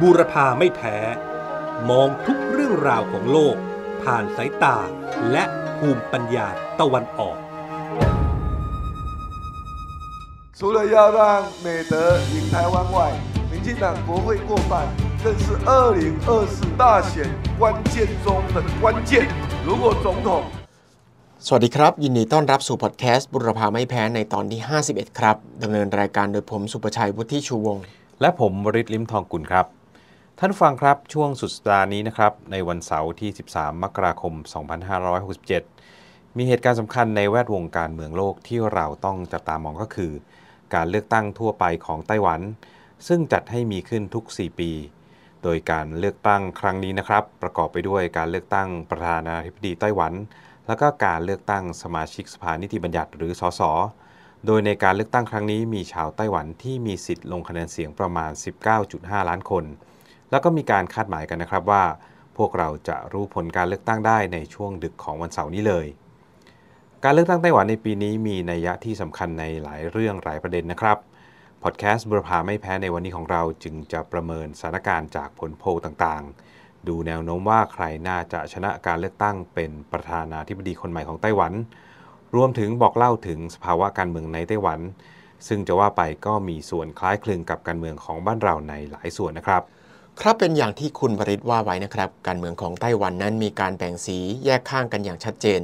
บูรพาไม่แพ้ มองทุกเรื่องราวของโลก ผ่านสายตาและภูมิปัญญาตะวันออก 除了要让美德赢台湾外，民进党国会过半，更是二零二四大选关键中的关键。如果总统 สวัสดีครับ ยินดีต้อนรับสู่พอดแคสต์บุรพาไม่แพ้ในตอนที่ 51 ครับดำเนินรายการโดยผมสุประชัยวุฒิชูวงศ์ และผมวริศลิมทองกุลครับ ท่านผู้ฟังครับช่วงสุดสัปดาห์นี้นะครับในวันเสาร์ที่ 13 มกราคม 2567 มีเหตุการณ์สำคัญในแวดวงการเมืองโลกที่เราต้องจับตามองก็คือ การเลือกตั้งทั่วไปของไต้หวัน ซึ่งจัดให้มีขึ้นทุก 4 ปี โดยการเลือกตั้งครั้งนี้นะครับ ประกอบไปด้วยการเลือกตั้งประธานาธิบดีไต้หวัน แล้วก็การเลือกตั้งสมาชิกสภานิติบัญญัติหรือสสโดยในการเลือกตั้งครั้งนี้มีชาวไต้หวันที่มีสิทธิ์ลงคะแนนเสียงประมาณ 19.5 ล้านคน แล้วก็มีการคาดหมายกันนะครับว่า พวกเราจะรู้ผลการเลือกตั้งได้ในช่วงดึกของวันเสาร์นี้เลย การเลือกตั้งไต้หวันในปีนี้มีนัยยะที่สำคัญในหลายเรื่องหลายประเด็นนะครับพอดแคสต์บุรพาไม่แพ้ในวันนี้ของเราจึงจะประเมินสถานการณ์จากผลโพลต่างๆ ดูแนวโน้มว่าใครน่าจะชนะการเลือกตั้งเป็นประธานาธิบดีคนใหม่ของไต้หวัน รวมถึงบอกเล่าถึงสภาวะการเมืองในไต้หวัน ซึ่งจะว่าไปก็มีส่วนคล้ายคลึงกับการเมืองของบ้านเราในหลายส่วนนะครับ ครับเป็นอย่างที่คุณวริศว่าไว้นะครับ การเมืองของไต้หวันนั้นมีการแบ่งสีแยกข้างกันอย่างชัดเจน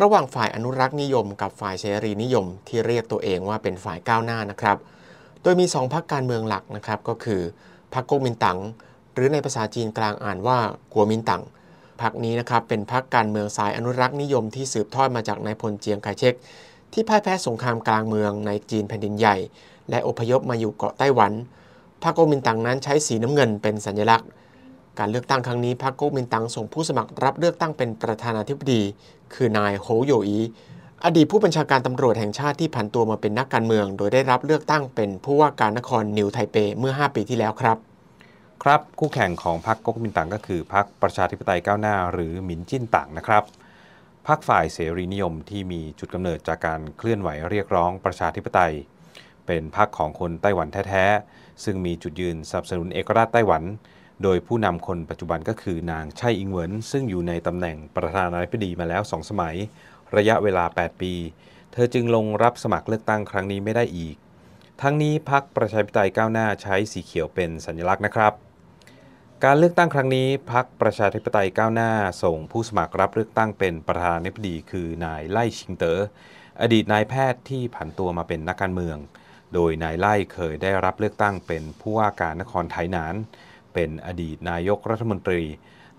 ระหว่างฝ่ายอนุรักษ์นิยม กับฝ่ายเสรีนิยม ที่เรียกตัวเองว่าเป็นฝ่ายก้าวหน้านะครับ โดยมีสองพรรคการเมืองหลักนะครับก็คือพรรคก๊กมินตั๋งหรือในภาษาจีนกลางอ่านว่ากัวมินตั๋งพรรคนี้นะครับเป็นพรรคการเมืองสายอนุรักษ์นิยมที่สืบทอดมาจากนายพลเจียงไคเชกที่พ่ายแพ้สงครามกลางเมืองในจีนแผ่นดินใหญ่ และอพยพมาอยู่เกาะไต้หวัน พรรคก๊กมินตั๋งนั้นใช้สีน้ำเงินเป็นสัญลักษณ์ การเลือกตั้งครั้งนี้พรรคก๊กมินตั๋งส่งผู้สมัครรับเลือกตั้งเป็นประธานาธิบดี คือนายโฮโยอีอดีตผู้บัญชาการตำรวจแห่งชาติที่ผันตัวมาเป็นนักการเมือง โดยได้รับเลือกตั้งเป็นผู้ว่าการนครนิวไทเปเมื่อ 5 ปีที่แล้วครับ ครับคู่แข่งของพรรคก๊กมินตั๋งก็คือพรรคประชาธิปไตยก้าวหน้า หรือหมินจิ้นตั๋งนะครับพรรคฝ่ายเสรีนิยมที่มีจุดกำเนิดจากการเคลื่อนไหวเรียกร้องประชาธิปไตย เป็นพรรคของคนไต้หวันแท้ๆ ซึ่งมีจุดยืนสนับสนุนเอกราชไต้หวัน โดยผู้นำคนปัจจุบันก็คือนางไช่อิงเหวินซึ่งอยู่ในตำแหน่งประธานาธิบดีมาแล้ว2สมัย ระยะเวลา 8 ปี เธอจึงลงรับสมัครเลือกตั้งครั้งนี้ไม่ได้อีก ทั้งนี้พรรคประชาธิปไตยก้าวหน้าใช้สีเขียวเป็นสัญลักษณ์นะครับการเลือกตั้งครั้งนี้พรรคประชาธิปไตยก้าวหน้า ส่งผู้สมัครรับเลือกตั้งเป็นประธานาธิบดีคือนายไล่ชิงเตอ๋ออดีตนายแพทย์ที่ผันตัวมาเป็นนักการเมือง โดยนายไล่เคยได้รับเลือกตั้งเป็นผู้ว่าการนครไทยนาน เป็นอดีตนายกรัฐมนตรี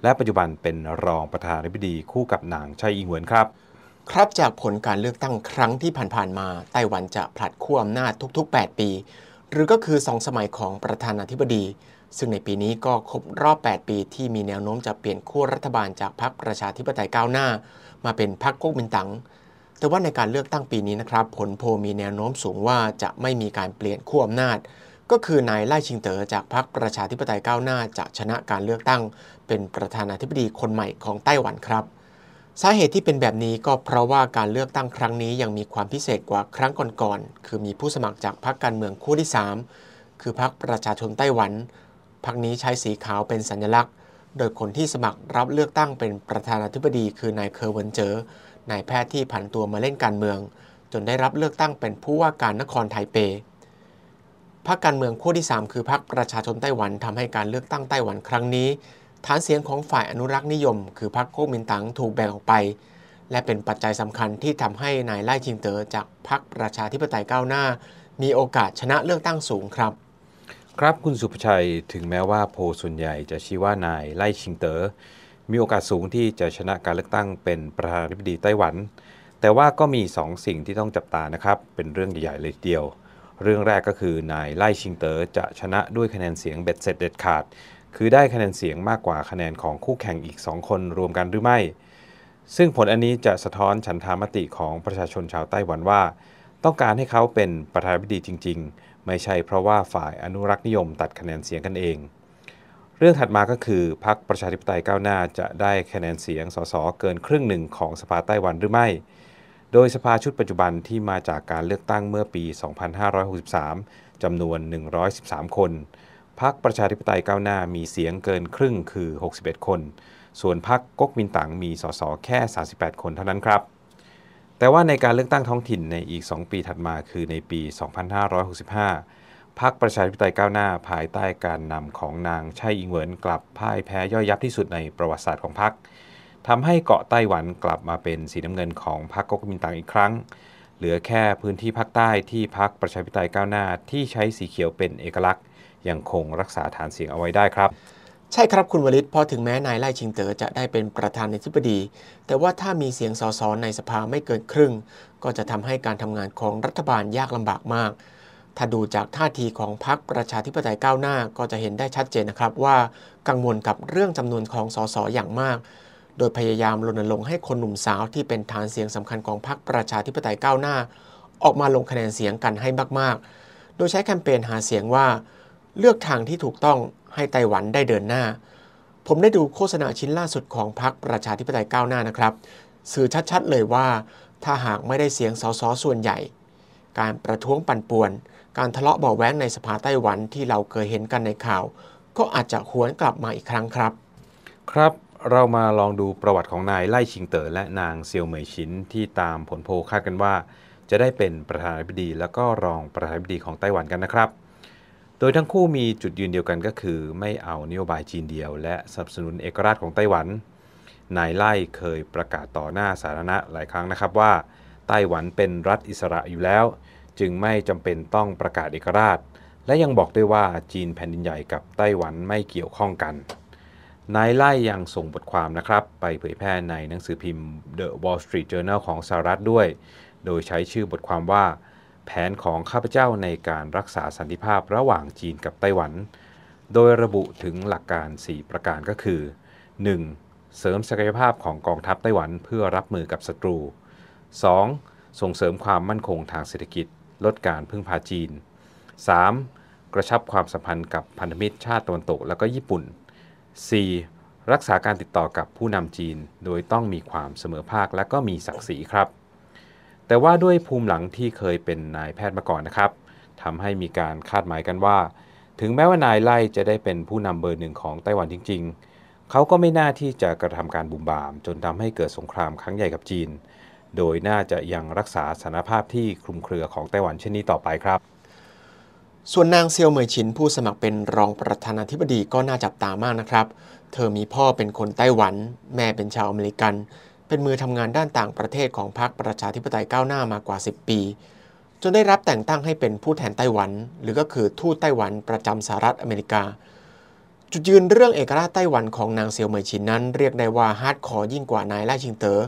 และปัจจุบันเป็นรองประธานาธิบดีคู่กับนางไช่อิงเหวินครับ ครับจากผลการเลือกตั้งครั้งที่ผ่านๆมาไต้หวันจะผลัดขั้วอำนาจทุก ๆ 8 ปี หรือก็คือ 2 สมัยของประธานาธิบดี ซึ่งในปีนี้ก็ครบรอบ 8 ปีที่มีแนวโน้มจะเปลี่ยนขั้วรัฐบาลจากพรรคประชาธิปไตยก้าวหน้า มาเป็นพรรคก๊กมินตั๋ง แต่ว่าในการเลือกตั้งปีนี้นะครับ ผลโพลมีแนวโน้มสูงว่าจะไม่มีการเปลี่ยนขั้วอำนาจ ก็คือนายไล่ชิงเต๋อจากพรรคประชาธิปไตยก้าวหน้าจะชนะการเลือกตั้ง เป็นประธานาธิบดีคนใหม่ของไต้หวันครับสาเหตุที่เป็นแบบนี้ก็เพราะว่าการเลือกตั้งครั้งนี้ยังมีความพิเศษกว่าครั้งก่อนๆ คือมีผู้สมัครจากพรรคการเมืองคู่ที่ 3 คือพรรคประชาชนไต้หวัน พรรคนี้ใช้สีขาวเป็นสัญลักษณ์ โดยคนที่สมัครรับเลือกตั้งเป็นประธานาธิบดีคือนายเคอร์เวนเจอ นายแพทย์ที่ผันตัวมาเล่นการเมือง จนได้รับเลือกตั้งเป็นผู้ว่าการนครไทเปพรรคการเมืองขั้วที่ 3 คือพรรคประชาชนไต้หวันทำให้การเลือกตั้งไต้หวันครั้งนี้ ฐานเสียงของฝ่ายอนุรักษ์นิยม คือพรรคก๊กมินตั๋งถูกแบ่งออกไป และเป็นปัจจัยสำคัญที่ทำให้นายไล่ชิงเต๋อจากพรรคประชาธิปไตยก้าวหน้า มีโอกาสชนะเลือกตั้งสูงครับ ครับคุณสุภชัยถึงแม้ว่าโพส่วนใหญ่จะชี้ว่านายไล่ชิงเตอ๋อ มีโอกาสสูงที่จะชนะการเลือกตั้งเป็นประธานาธิบดีไต้หวัน แต่ว่าก็มี 2 สิ่งที่ต้องจับตานะครับ เป็นเรื่องใหญ่ๆเลยทีเดียว เรื่องแรกก็คือนายไล่ชิงเต๋อจะชนะด้วยคะแนนเสียงเบ็ดเสร็จเด็ดขาด คือได้คะแนนเสียงมากกว่าคะแนนของคู่แข่งอีก 2 คนรวมกันหรือไม่ ซึ่งผลอันนี้จะสะท้อนฉันทามติของประชาชนชาวไต้หวันว่า ต้องการให้เขาเป็นประธานาธิบดีจริง ๆ ไม่ใช่เพราะว่าฝ่ายอนุรักษ์นิยมตัดคะแนนเสียงกันเอง รื่องถัดมาก็คือพรรคประชาธิปไตยก้าวหน้าจะได้คะแนนเสียงสสเกินครึ่งหนึ่งของสภาไต้หวันหรือไม่ โดยสภาชุดปัจจุบันที่มาจากการเลือกตั้งเมื่อปี 2563 จำนวน 113 คนพรรคประชาธิปไตยก้าวหน้ามีเสียงเกินครึ่งคือ 61 คน ส่วนพรรคก๊กมินตั๋งมีสสแค่ 38 คนเท่านั้นครับ แต่ว่าในการเลือกตั้งท้องถิ่นในอีก 2 ปีถัดมาคือในปี 2565 พรรคประชาธิปไตยก้าวหน้าภายใต้การนำของนางไช่อิงเหวินกลับพ่ายแพ้ย่อยยับที่สุดในประวัติศาสตร์ของพรรคทำให้เกาะไต้หวันกลับมาเป็นสีน้ำเงินของพรรคก๊กมินตั๋งอีกครั้ง เหลือแค่พื้นที่ภาคใต้ที่พรรคประชาธิปไตยก้าวหน้าที่ใช้สีเขียวเป็นเอกลักษณ์ยังคงรักษาฐานเสียงเอาไว้ได้ครับ ใช่ครับคุณวลิตพราะถึงแม้นายไล่ชิงเต๋อจะได้เป็นประธานาธิบดี แต่ว่าถ้ามีเสียงสสในสภาไม่เกินครึ่ง ก็จะทำให้การทำงานของรัฐบาลยากลำบากมาก ถ้าดูจากท่าทีของพรรคประชาธิปไตยก้าวหน้าก็จะเห็นได้ชัดเจนนะครับว่ากังวลกับเรื่องจำนวนของสสอย่างมาก โดยพยายามรณรงค์ให้คนหนุ่มสาวที่เป็นฐานเสียงสำคัญของพรรคประชาธิปไตยก้าวหน้า ออกมาลงคะแนนเสียงกันให้มากๆ โดยใช้แคมเปญหาเสียงว่า เลือกทางที่ถูกต้องให้ไต้หวันได้เดินหน้า ผมได้ดูโฆษณาชิ้นล่าสุดของพรรคประชาธิปไตยก้าวหน้านะครับสื่อชัดๆเลยว่าถ้าหากไม่ได้เสียงสสส่วนใหญ่ การประท้วงปั่นป่วน การทะเลาะเบาแว้งในสภาไต้หวันที่เราเคยเห็นกันในข่าว ก็อาจจะหวนกลับมาอีกครั้งครับ ครับเรามาลองดูประวัติของนายไล่ชิงเต๋อและนางเซียวเหมยชินที่ตามผลโพลคาดกันว่า จะได้เป็นประธานาธิบดี แล้วก็รองประธานาธิบดีของไต้หวันกันนะครับ โดยทั้งคู่มีจุดยืนเดียวกันก็คือ ไม่เอานโยบายจีนเดียว และสนับสนุนเอกราชของไต้หวัน นายไล่เคยประกาศต่อหน้าสาธารณะหลายครั้งนะครับว่า ไต้หวันเป็นรัฐอิสระอยู่แล้ว จึงไม่จำเป็นต้องประกาศเอกราช และยังบอกด้วยว่าจีนแผ่นดินใหญ่กับไต้หวันไม่เกี่ยวข้องกัน นายไล่ยังส่งบทความนะครับ ไปเผยแพร่ในหนังสือพิมพ์ The Wall Street Journal ของสหรัฐด้วย โดยใช้ชื่อบทความว่า แผนของข้าพเจ้าในการรักษาสันติภาพระหว่างจีนกับไต้หวัน โดยระบุถึงหลักการ 4 ประการก็คือ 1. เสริมศักยภาพของกองทัพไต้หวันเพื่อรับมือกับศัตรู 2. ส่งเสริมความมั่นคงทางเศรษฐกิจ ลดการพึ่งพาจีน 3. กระชับความสัมพันธ์กับพันธมิตรชาติตะวันตกและก็ญี่ปุ่น 4. รักษาการติดต่อกับผู้นำจีน โดยต้องมีความเสมอภาคและก็มีศักดิ์ศรีครับ แต่ว่าด้วยภูมิหลังที่เคยเป็นนายแพทย์มาก่อนนะครับทำให้มีการคาดหมายกันว่า ถึงแม้ว่านายไล่จะได้เป็นผู้นำเบอร์หนึ่งของไต้หวันจริง ๆ เขาก็ไม่น่าที่จะกระทำการบุมบาม จนทำให้เกิดสงครามครั้งใหญ่กับจีน โดยน่าจะยังรักษาสถานภาพที่คลุมเครือของไต้หวันเช่นนี้ต่อไปครับ ส่วนนางเซียวเหมยชินผู้สมัครเป็นรองประธานาธิบดีก็น่าจับตามากนะครับ เธอมีพ่อเป็นคนไต้หวัน แม่เป็นชาวอเมริกัน เป็นมือทำงานด้านต่างประเทศของพรรคประชาธิปไตยก้าวหน้ามากว่า 10 ปี จนได้รับแต่งตั้งให้เป็นผู้แทนไต้หวัน หรือก็คือทูตไต้หวันประจำสหรัฐอเมริกาจุดยืนเรื่องเอกราชไต้หวันของนางเซียวเหมยชินนั้นเรียกได้ว่า hardcore ยิ่งกว่านายไล่ชิงเตอ๋อ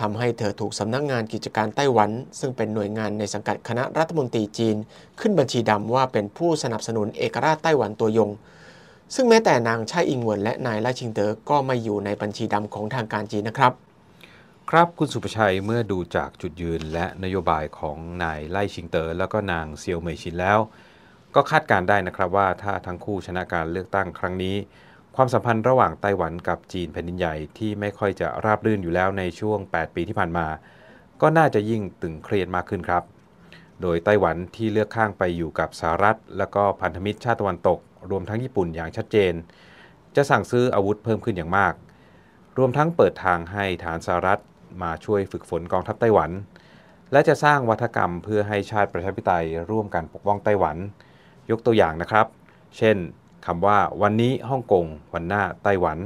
ทำให้เธอถูกสำนักงานกิจการไต้หวัน ซึ่งเป็นหน่วยงานในสังกัดคณะรัฐมนตรีจีน ขึ้นบัญชีดำว่าเป็นผู้สนับสนุนเอกราชไต้หวันตัวยง ซึ่งแม้แต่นางไช่อิงเหวินและนายไล่ชิงเตอ๋อก็ไม่อยู่ในบัญชีดำของทางการจีนนะครับครับคุณสุภชัยเมื่อดูจากจุดยืนและนโยบายของนายไล่ชิงเตอ๋อแล้วก็นางเซียวเหมยชินแล้ว ก็คาดการได้นะครับว่าถ้าทั้งคู่ชนะการเลือกตั้งครั้งนี้ ความสัมพันธ์ระหว่างไต้หวันกับจีนแผ่นดินใหญ่ที่ไม่ค่อยจะราบรื่นอยู่แล้วในช่วง 8 ปีที่ผ่านมา ก็น่าจะยิ่งตึงเครียดมากขึ้นครับ โดยไต้หวันที่เลือกข้างไปอยู่กับสหรัฐ และก็พันธมิตรชาติตะวันตก รวมทั้งญี่ปุ่นอย่างชัดเจน จะสั่งซื้ออาวุธเพิ่มขึ้นอย่างมาก รวมทั้งเปิดทางให้ฐานสหรัฐมาช่วยฝึกฝนกองทัพไต้หวัน และจะสร้างวัฒกรรมเพื่อให้ชาติประชาธิปไตยร่วมกันปกป้องไต้หวัน ยกตัวอย่างนะครับ เช่น คำว่าวันนี้ฮ่องกง วันหน้าไต้หวัน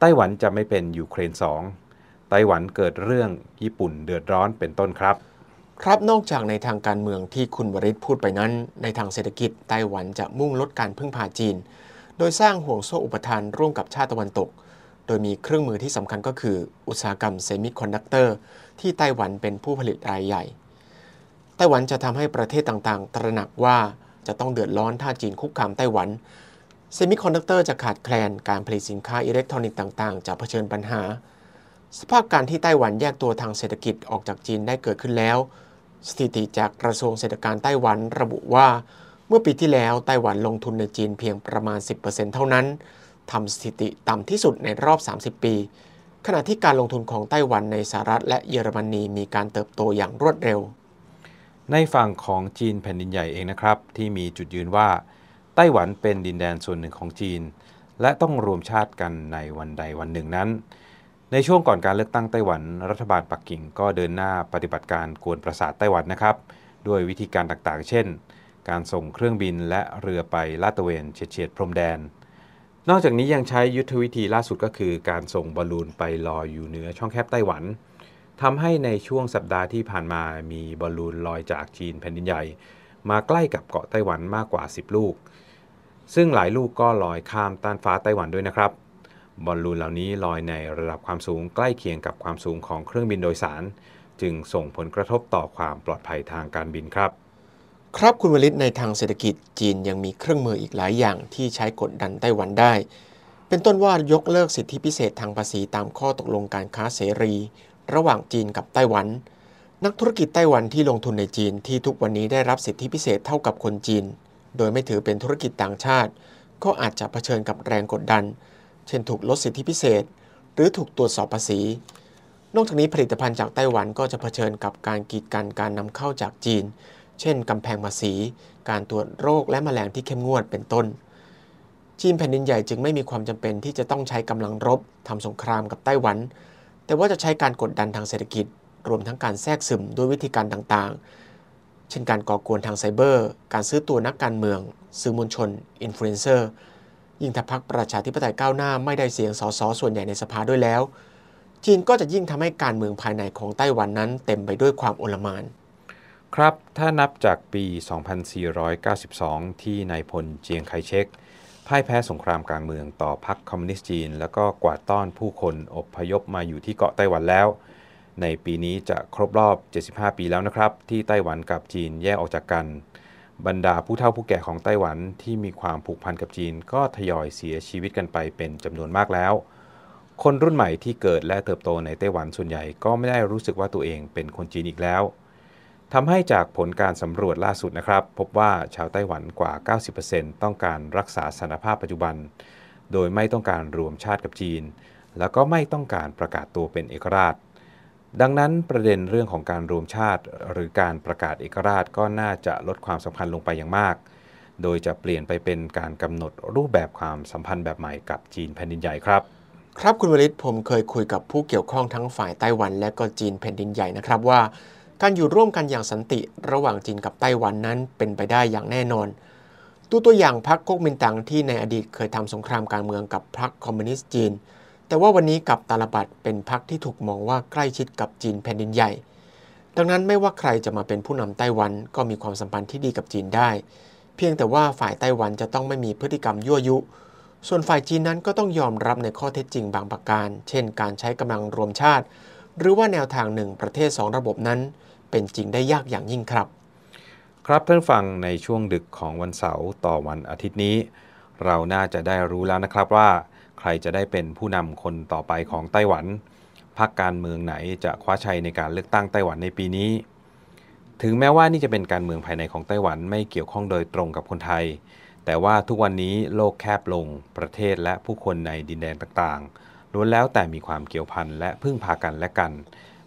ไต้หวันจะไม่เป็นยูเครน 2 ไต้หวันเกิดเรื่องญี่ปุ่นเดือดร้อนเป็นต้นครับ ครับนอกจากในทางการเมืองที่คุณวริศพูดไปนั้น ในทางเศรษฐกิจไต้หวันจะมุ่งลดการพึ่งพาจีน โดยสร้างห่วงโซ่อุปทานร่วมกับชาติตะวันตก โดยมีเครื่องมือที่สำคัญก็คือ อุตสาหกรรมเซมิคอนดักเตอร์ที่ไต้หวันเป็นผู้ผลิตรายใหญ่ ไต้หวันจะทำให้ประเทศต่างๆ ตระหนักว่า จะต้องเดือดร้อนถ้าจีนคุกคามไต้หวัน เซมิคอนดักเตอร์จะขาดแคลนการผลิตสินค้าอิเล็กทรอนิกส์ต่างๆ จะเผชิญปัญหา สภาพการที่ไต้หวันแยกตัวทางเศรษฐกิจออกจากจีนได้เกิดขึ้นแล้ว สถิติจากกระทรวงเศรษฐการไต้หวันระบุว่า เมื่อปีที่แล้วไต้หวันลงทุนในจีนเพียงประมาณ 10%เท่านั้นทำสถิติต่ำที่สุดในรอบ 30 ปี ขณะที่การลงทุนของไต้หวันในสหรัฐและเยอรมนีมีการเติบโตอย่างรวดเร็ว ในฝั่งของจีนแผ่นดินใหญ่เองนะครับ ที่มีจุดยืนว่า ไต้หวันเป็นดินแดนส่วนหนึ่งของจีน และต้องรวมชาติกันในวันใดวันหนึ่งนั้น ในช่วงก่อนการเลือกตั้งไต้หวัน รัฐบาลปักกิ่งก็เดินหน้าปฏิบัติการกวนประสาทไต้หวันนะครับ ด้วยวิธีการต่างๆ เช่น การส่งเครื่องบินและเรือไปลาดตระเวนเฉียดๆพรมแดน นอกจากนี้ยังใช้ยุทธวิธีล่าสุดก็คือ การส่งบอลลูนไปลอยอยู่เหนือช่องแคบไต้หวัน ทำให้ในช่วงสัปดาห์ที่ผ่านมามีบอลลูนลอยจากจีนแผ่นดินใหญ่ มาใกล้กับเกาะไต้หวันมากกว่า 10 ลูก ซึ่งหลายลูกก็ลอยข้ามต้านฟ้าไต้หวันด้วยนะครับ บอลลูนเหล่านี้ลอยในระดับความสูงใกล้เคียงกับความสูงของเครื่องบินโดยสาร จึงส่งผลกระทบต่อความปลอดภัยทางการบินครับ ครับคุณวลิตในทางเศรษฐกิจจีนยังมีเครื่องมืออีกหลายอย่างที่ใช้กดดันไต้หวันได้เป็นต้นว่ายกเลิกสิทธิพิเศษทางภาษีตามข้อตกลงการค้าเสรี ระหว่างจีนกับไต้หวัน นักธุรกิจไต้หวันที่ลงทุนในจีนที่ทุกวันนี้ได้รับสิทธิพิเศษเท่ากับคนจีน โดยไม่ถือเป็นธุรกิจต่างชาติ ก็อาจจะเผชิญกับแรงกดดัน เช่นถูกลดสิทธิพิเศษ หรือถูกตรวจสอบภาษี นอกจากนี้ผลิตภัณฑ์จากไต้หวันก็จะเผชิญกับการกีดกันการนำเข้าจากจีน เช่นกำแพงภาษี การตรวจโรคและแมลงที่เข้มงวดเป็นต้นจีนแผ่นดินใหญ่จึงไม่มีความจำเป็นที่จะต้องใช้กำลังรบทำสงครามกับไต้หวัน แต่ว่าจะใช้การกดดันทางเศรษฐกิจ รวมทั้งการแทรกซึมด้วยวิธีการต่างๆ เช่นการก่อกวนทางไซเบอร์ การซื้อตัวนักการเมือง สื่อมวลชน อินฟลูเอนเซอร์ ยิ่งถ้าพรรคประชาธิปไตยก้าวหน้าไม่ได้เสียงสสส่วนใหญ่ในสภาด้วยแล้ว จีนก็จะยิ่งทำให้การเมืองภายในของไต้หวันนั้นเต็มไปด้วยความอลหม่านครับ ถ้านับจากปี 2492 ที่นายพลเจียงไคเชก พ่ายแพ้สงครามกลางเมืองต่อพรรคคอมมิวนิสต์จีน แล้วก็กวาดต้อนผู้คนอพยพมาอยู่ที่เกาะไต้หวันแล้ว ในปีนี้จะครบรอบ 75 ปีแล้วนะครับ ที่ไต้หวันกับจีนแยกออกจากกัน บรรดาผู้เฒ่าผู้แก่ของไต้หวันที่มีความผูกพันกับจีน ก็ทยอยเสียชีวิตกันไปเป็นจำนวนมากแล้ว คนรุ่นใหม่ที่เกิดและเติบโตในไต้หวันส่วนใหญ่ก็ไม่ได้รู้สึกว่าตัวเองเป็นคนจีนอีกแล้ว ทำให้จากผลการสำรวจล่าสุดนะครับ พบว่าชาวไต้หวันกว่า 90%ต้องการรักษาสถานภาพปัจจุบัน โดยไม่ต้องการรวมชาติกับจีน แล้วก็ไม่ต้องการประกาศตัวเป็นเอกราช ดังนั้นประเด็นเรื่องของการรวมชาติหรือการประกาศเอกราชก็น่าจะลดความสัมพันธ์ลงไปอย่างมาก โดยจะเปลี่ยนไปเป็นการกำหนดรูปแบบความสัมพันธ์แบบใหม่กับจีนแผ่นดินใหญ่ครับครับคุณวลิตผมเคยคุยกับผู้เกี่ยวข้องทั้งฝ่ายไต้หวัน และก็จีนแผ่นดินใหญ่นะครับว่า การอยู่ร่วมกันอย่างสันติระหว่างจีนกับไต้หวันนั้นเป็นไปได้อย่างแน่นอน ตัวตัวอย่างพรรคก๊กมินตั๋งที่ในอดีตเคยทำสงครามการเมืองกับพรรคคอมมิวนิสต์จีน แต่ว่าวันนี้กับตาลบัดเป็นพรรคที่ถูกมองว่าใกล้ชิดกับจีนแผ่นดินใหญ่ ดังนั้นไม่ว่าใครจะมาเป็นผู้นำไต้หวันก็มีความสัมพันธ์ที่ดีกับจีนได้ เพียงแต่ว่าฝ่ายไต้หวันจะต้องไม่มีพฤติกรรมยั่วยุ ส่วนฝ่ายจีนนั้นก็ต้องยอมรับในข้อเท็จจริงบางประการ เช่น การใช้กำลังรวมชาติ หรือว่าแนวทางหนึ่งประเทศ 2 ระบบนั้น เป็นจริงได้ยากอย่างยิ่งครับ ครับท่านฟังในช่วงดึกของวันเสาร์ต่อวันอาทิตย์นี้ เราน่าจะได้รู้แล้วนะครับว่า ใครจะได้เป็นผู้นำคนต่อไปของไต้หวันพรรคการเมืองไหนจะคว้าชัยในการเลือกตั้งไต้หวันในปีนี้ ถึงแม้ว่านี่จะเป็นการเมืองภายในของไต้หวันไม่เกี่ยวข้องโดยตรงกับคนไทย แต่ว่าทุกวันนี้โลกแคบลง ประเทศและผู้คนในดินแดนต่างๆล้วนแล้วแต่มีความเกี่ยวพันและพึ่งพากันและกัน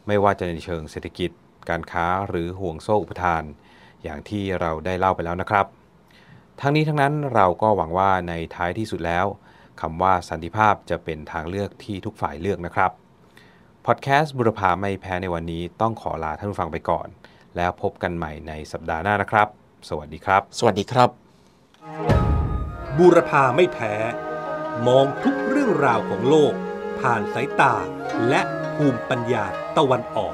ไม่ว่าจะในเชิงเศรษฐกิจ การค้าหรือห่วงโซ่อุปทาน อย่างที่เราได้เล่าไปแล้วนะครับ ทั้งนี้ทั้งนั้นเราก็หวังว่าในท้ายที่สุดแล้วคำว่าสันติภาพจะเป็นทางเลือกที่ทุกฝ่ายเลือกนะครับพอดแคสต์บุรพาไม่แพ้ในวันนี้ต้องขอลาท่านผู้ฟังไปก่อน แล้วพบกันใหม่ในสัปดาห์หน้านะครับ สวัสดีครับ สวัสดีครับ บูรพาไม่แพ้ มองทุกเรื่องราวของโลก ผ่านสายตาและภูมิปัญญาตะวันออก